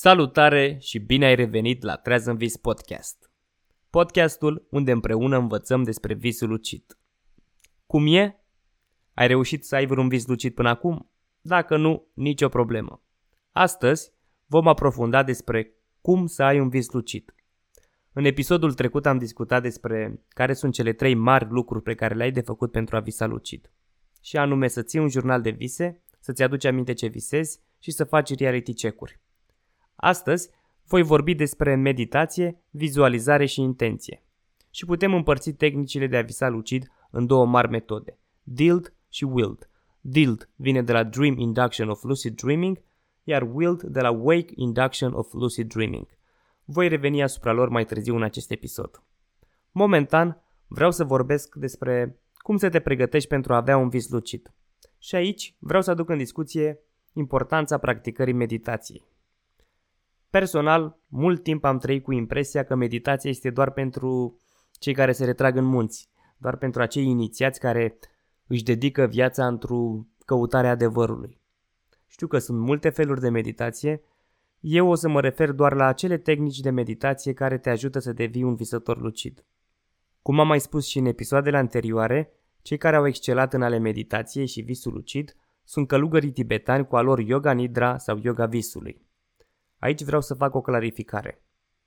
Salutare și bine ai revenit la Trează în Vis Podcast. Podcastul unde împreună învățăm despre visul lucid. Cum e? Ai reușit să ai vreun vis lucid până acum? Dacă nu, nicio problemă. Astăzi vom aprofunda despre cum să ai un vis lucid. În episodul trecut am discutat despre care sunt cele trei mari lucruri pe care le-ai de făcut pentru a visa lucid. Și anume să ții un jurnal de vise, să-ți aduci aminte ce visezi și să faci reality check-uri. Astăzi voi vorbi despre meditație, vizualizare și intenție. Și putem împărți tehnicile de a visa lucid în două mari metode, DILD și WILD. DILD vine de la Dream Induction of Lucid Dreaming, iar WILD de la Wake Induction of Lucid Dreaming. Voi reveni asupra lor mai târziu în acest episod. Momentan, vreau să vorbesc despre cum să te pregătești pentru a avea un vis lucid. Și aici vreau să aduc în discuție importanța practicării meditației. Personal, mult timp am trăit cu impresia că meditația este doar pentru cei care se retrag în munți, doar pentru acei inițiați care își dedică viața într-o căutare adevărului. Știu că sunt multe feluri de meditație, eu o să mă refer doar la acele tehnici de meditație care te ajută să devii un visător lucid. Cum am mai spus și în episoadele anterioare, cei care au excelat în ale meditației și visul lucid sunt călugării tibetani cu alor yoga nidra sau yoga visului. Aici vreau să fac o clarificare.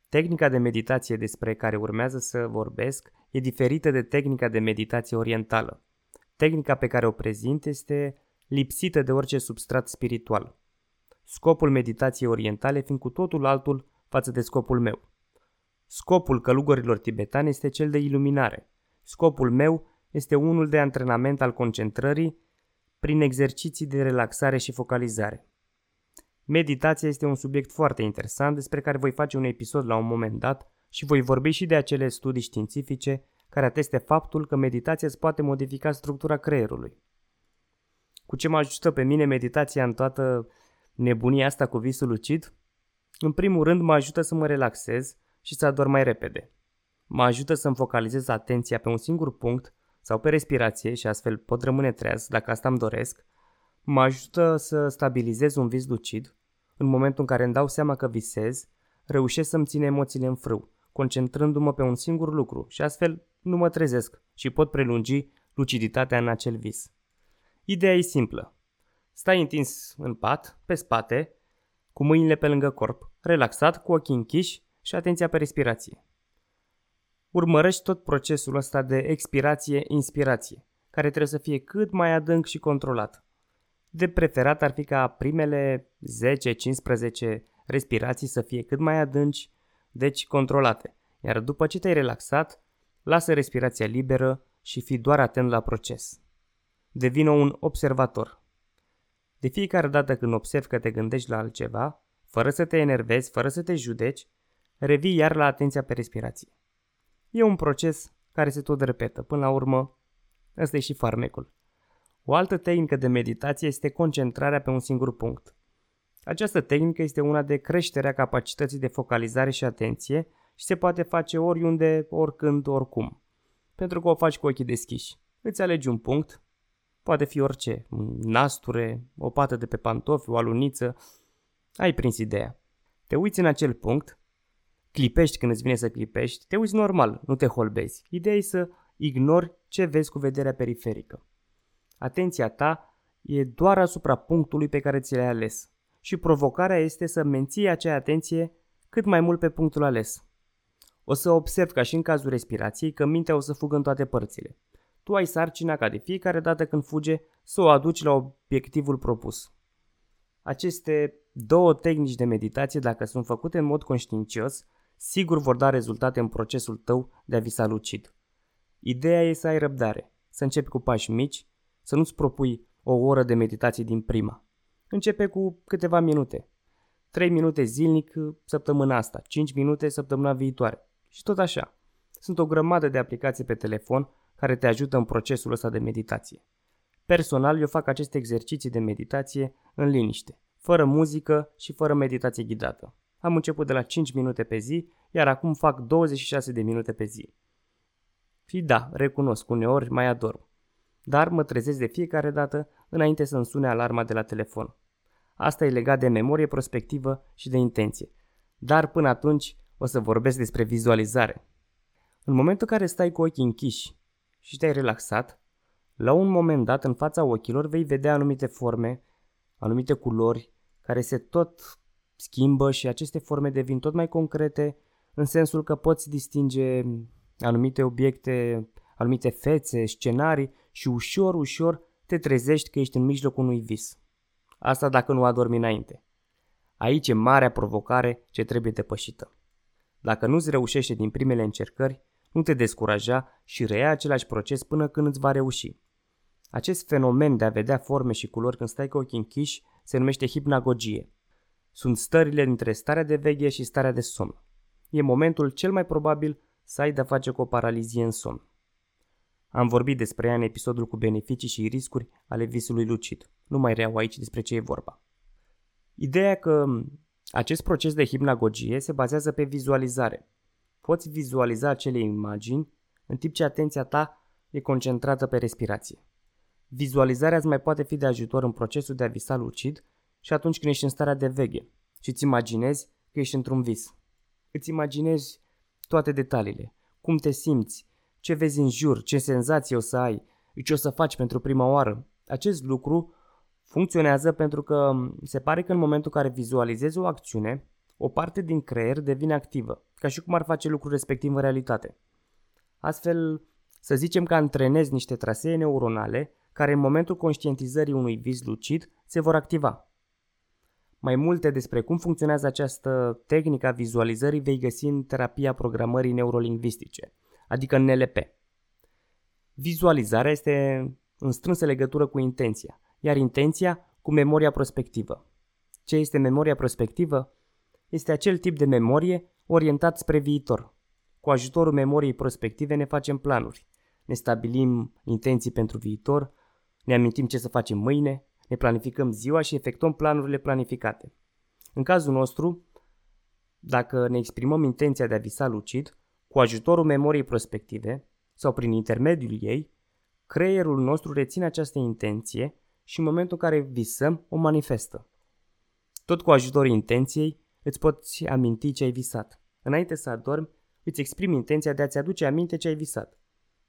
Tehnica de meditație despre care urmează să vorbesc e diferită de tehnica de meditație orientală. Tehnica pe care o prezint este lipsită de orice substrat spiritual. Scopul meditației orientale fiind cu totul altul față de scopul meu. Scopul călugărilor tibetani este cel de iluminare. Scopul meu este unul de antrenament al concentrării prin exerciții de relaxare și focalizare. Meditația este un subiect foarte interesant despre care voi face un episod la un moment dat și voi vorbi și de acele studii științifice care ateste faptul că meditația îți poate modifica structura creierului. Cu ce mă ajută pe mine meditația în toată nebunia asta cu visul lucid? În primul rând mă ajută să mă relaxez și să ador mai repede. Mă ajută să-mi focalizez atenția pe un singur punct sau pe respirație și astfel pot rămâne treaz dacă asta îmi doresc. Mă ajută să stabilizez un vis lucid în momentul în care îmi dau seama că visez, reușesc să-mi țin emoțiile în frâu, concentrându-mă pe un singur lucru și astfel nu mă trezesc și pot prelungi luciditatea în acel vis. Ideea e simplă. Stai întins în pat, pe spate, cu mâinile pe lângă corp, relaxat, cu ochii închiși și atenția pe respirație. Urmărești tot procesul ăsta de expirație-inspirație, care trebuie să fie cât mai adânc și controlat. De preferat ar fi ca primele 10-15 respirații să fie cât mai adânci, deci controlate. Iar după ce te-ai relaxat, lasă respirația liberă și fii doar atent la proces. Devină un observator. De fiecare dată când observi că te gândești la altceva, fără să te enervezi, fără să te judeci, revii iar la atenția pe respirație. E un proces care se tot repetă. Până la urmă, ăsta e și farmecul. O altă tehnică de meditație este concentrarea pe un singur punct. Această tehnică este una de creștere a capacității de focalizare și atenție și se poate face oriunde, oricând, oricum. Pentru că o faci cu ochii deschiși. Îți alegi un punct, poate fi orice, nasture, o pată de pe pantofi, o aluniță, ai prins ideea. Te uiți în acel punct, clipești când îți vine să clipești, te uiți normal, nu te holbezi. Ideea e să ignori ce vezi cu vederea periferică. Atenția ta e doar asupra punctului pe care ți l-ai ales și provocarea este să menții acea atenție cât mai mult pe punctul ales. O să observ ca și în cazul respirației că mintea o să fugă în toate părțile. Tu ai sarcina ca de fiecare dată când fuge să o aduci la obiectivul propus. Aceste două tehnici de meditație, dacă sunt făcute în mod conștiincios, sigur vor da rezultate în procesul tău de a visa lucid. Ideea e să ai răbdare, să începi cu pași mici să nu-ți propui o oră de meditație din prima. Începe cu câteva minute. 3 minute zilnic săptămâna asta, 5 minute săptămâna viitoare. Și tot așa. Sunt o grămadă de aplicații pe telefon care te ajută în procesul ăsta de meditație. Personal, eu fac aceste exerciții de meditație în liniște, fără muzică și fără meditație ghidată. Am început de la 5 minute pe zi, iar acum fac 26 de minute pe zi. Și da, recunosc, uneori mai adorm dar mă trezesc de fiecare dată înainte să-mi sune alarma de la telefon. Asta e legat de memorie prospectivă și de intenție. Dar până atunci o să vorbesc despre vizualizare. În momentul în care stai cu ochii închiși și te-ai relaxat, la un moment dat în fața ochilor vei vedea anumite forme, anumite culori care se tot schimbă și aceste forme devin tot mai concrete în sensul că poți distinge anumite obiecte, anumite fețe, scenarii și ușor, ușor te trezești că ești în mijlocul unui vis. Asta dacă nu adormi înainte. Aici e marea provocare ce trebuie depășită. Dacă nu-ți reușește din primele încercări, nu te descuraja și reia același proces până când îți va reuși. Acest fenomen de a vedea forme și culori când stai cu ochii închiși se numește hipnagogie. Sunt stările dintre starea de veche și starea de somn. E momentul cel mai probabil să ai de-a face cu o paralizie în somn. Am vorbit despre ea în episodul cu beneficii și riscuri ale visului lucid. Nu mai reau aici despre ce e vorba. Ideea că acest proces de hipnagogie se bazează pe vizualizare. Poți vizualiza acele imagini în timp ce atenția ta e concentrată pe respirație. Vizualizarea îți mai poate fi de ajutor în procesul de a visa lucid și atunci când ești în starea de veche și îți imaginezi că ești într-un vis. Îți imaginezi toate detaliile, cum te simți, ce vezi în jur, ce senzații o să ai, ce o să faci pentru prima oară. Acest lucru funcționează pentru că se pare că în momentul în care vizualizezi o acțiune, o parte din creier devine activă, ca și cum ar face lucrul respectiv în realitate. Astfel, să zicem că antrenezi niște trasee neuronale care în momentul conștientizării unui vis lucid se vor activa. Mai multe despre cum funcționează această tehnică a vizualizării vei găsi în terapia programării neurolingvistice, adică în NLP. Vizualizarea este în strânsă legătură cu intenția, iar intenția cu memoria prospectivă. Ce este memoria prospectivă? Este acel tip de memorie orientat spre viitor. Cu ajutorul memoriei prospective ne facem planuri, ne stabilim intenții pentru viitor, ne amintim ce să facem mâine, ne planificăm ziua și efectuăm planurile planificate. În cazul nostru, dacă ne exprimăm intenția de a visa lucid, cu ajutorul memoriei prospective sau prin intermediul ei, creierul nostru reține această intenție și în momentul în care visăm, o manifestă. Tot cu ajutorul intenției, îți poți aminti ce ai visat. Înainte să adormi, îți exprimi intenția de a-ți aduce aminte ce ai visat.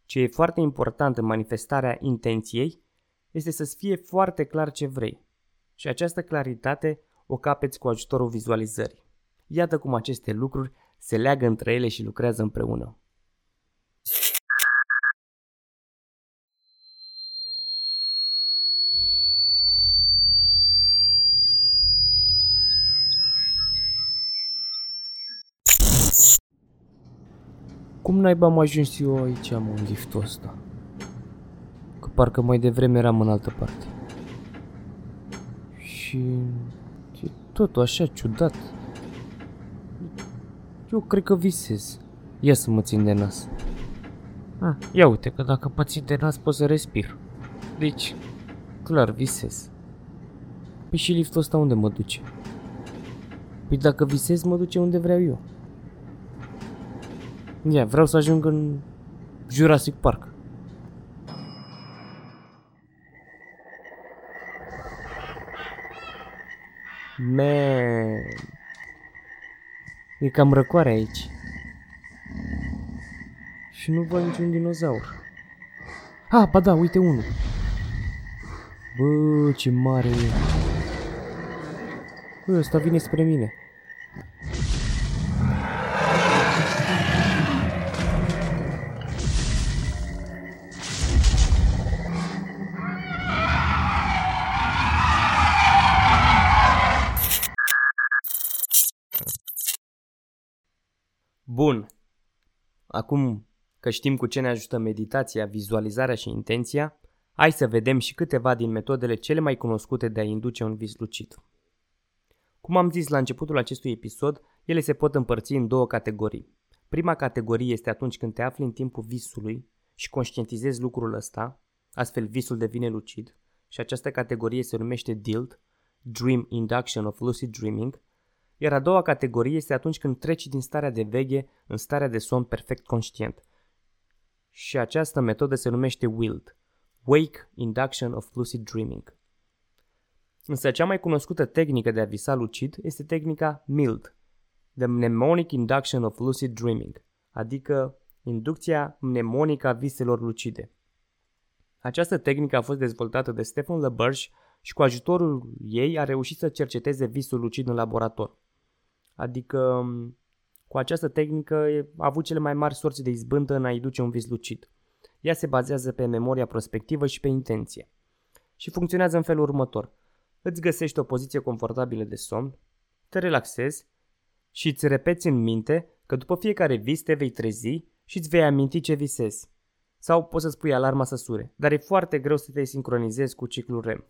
Ce e foarte important în manifestarea intenției este să-ți fie foarte clar ce vrei. Și această claritate o capeți cu ajutorul vizualizării. Iată cum aceste lucruri se leagă între ele și lucrează împreună. Cum naiba am ajuns eu aici, am în liftul ăsta? Că parcă mai devreme eram în altă parte. Și... e totul așa ciudat. Eu cred că visez. Ia să mă țin de nas. Ah, ia uite că dacă mă țin de nas pot să respir. Deci, clar, visez. Păi și liftul ăsta unde mă duce? Păi dacă visez, mă duce unde vreau eu. Ia, vreau să ajung în Jurassic Park. Man. E cam răcoare aici. Și nu văd niciun dinozaur. Ah, ba da, uite unul. Bă, ce mare e. Bă, ăsta vine spre mine. Bun. Acum că știm cu ce ne ajută meditația, vizualizarea și intenția, hai să vedem și câteva din metodele cele mai cunoscute de a induce un vis lucid. Cum am zis la începutul acestui episod, ele se pot împărți în două categorii. Prima categorie este atunci când te afli în timpul visului și conștientizezi lucrul ăsta, astfel visul devine lucid, și această categorie se numește DILD, Dream Induction of Lucid Dreaming, iar a doua categorie este atunci când treci din starea de veche în starea de somn perfect conștient. Și această metodă se numește WILD, Wake Induction of Lucid Dreaming. Însă cea mai cunoscută tehnică de a visa lucid este tehnica MILD, The Mnemonic Induction of Lucid Dreaming, adică inducția mnemonică a viselor lucide. Această tehnică a fost dezvoltată de Stephen LeBurge și cu ajutorul ei a reușit să cerceteze visul lucid în laborator. Adică, cu această tehnică a avut cele mai mari sorți de izbândă în a-i duce un vis lucid. Ea se bazează pe memoria prospectivă și pe intenție. Și funcționează în felul următor. Îți găsești o poziție confortabilă de somn, te relaxezi și îți repeți în minte că după fiecare vis te vei trezi și îți vei aminti ce visezi. Sau poți să spui alarma să sure, dar e foarte greu să te sincronizezi cu ciclul REM.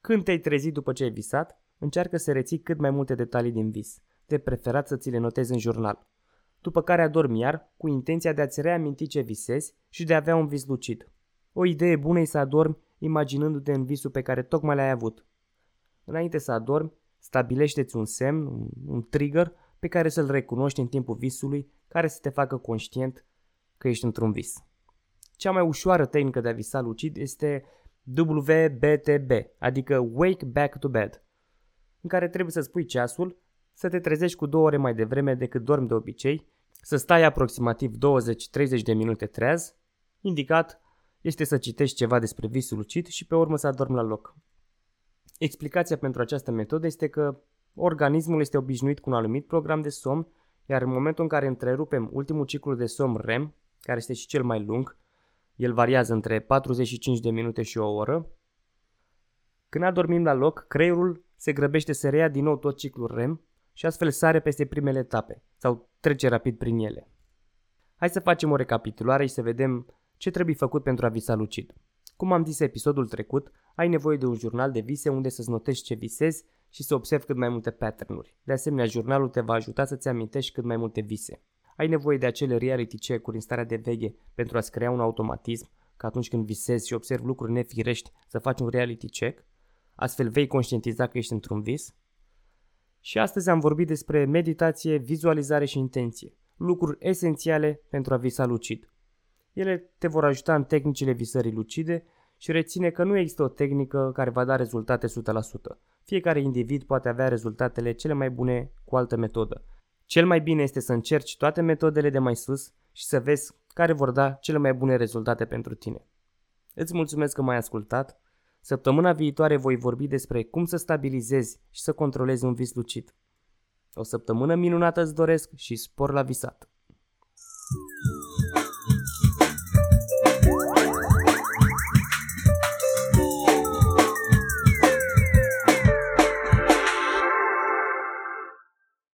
Când te-ai trezit după ce ai visat, încearcă să reții cât mai multe detalii din vis, de preferat să ți le notezi în jurnal. După care adormi iar, cu intenția de a-ți reaminti ce visezi și de a avea un vis lucid. O idee bună e să adormi imaginându-te în visul pe care tocmai l-ai avut. Înainte să adormi, stabilește-ți un semn, un trigger, pe care să-l recunoști în timpul visului, care să te facă conștient că ești într-un vis. Cea mai ușoară tehnică de a visa lucid este WBTB, adică Wake Back to Bed, în care trebuie să spui ceasul, să te trezești cu două ore mai devreme decât dormi de obicei, să stai aproximativ 20-30 de minute treaz, indicat este să citești ceva despre visul lucid și pe urmă să adormi la loc. Explicația pentru această metodă este că organismul este obișnuit cu un anumit program de somn, iar în momentul în care întrerupem ultimul ciclu de somn REM, care este și cel mai lung, el variază între 45 de minute și o oră, când adormim la loc, creierul se grăbește să reia din nou tot ciclul REM și astfel sare peste primele etape sau trece rapid prin ele. Hai să facem o recapitulare și să vedem ce trebuie făcut pentru a visa lucid. Cum am zis episodul trecut, ai nevoie de un jurnal de vise unde să-ți notezi ce visezi și să observi cât mai multe patternuri. De asemenea, jurnalul te va ajuta să-ți amintești cât mai multe vise. Ai nevoie de acele reality check-uri în starea de veche pentru a-ți crea un automatism, că atunci când visezi și observi lucruri nefirești, să faci un reality check. Astfel vei conștientiza că ești într-un vis. Și astăzi am vorbit despre meditație, vizualizare și intenție. Lucruri esențiale pentru a visa lucid. Ele te vor ajuta în tehnicile visării lucide și reține că nu există o tehnică care va da rezultate 100%. Fiecare individ poate avea rezultatele cele mai bune cu altă metodă. Cel mai bine este să încerci toate metodele de mai sus și să vezi care vor da cele mai bune rezultate pentru tine. Îți mulțumesc că m-ai ascultat. Săptămâna viitoare voi vorbi despre cum să stabilizezi și să controlezi un vis lucid. O săptămână minunată îți doresc și spor la visat!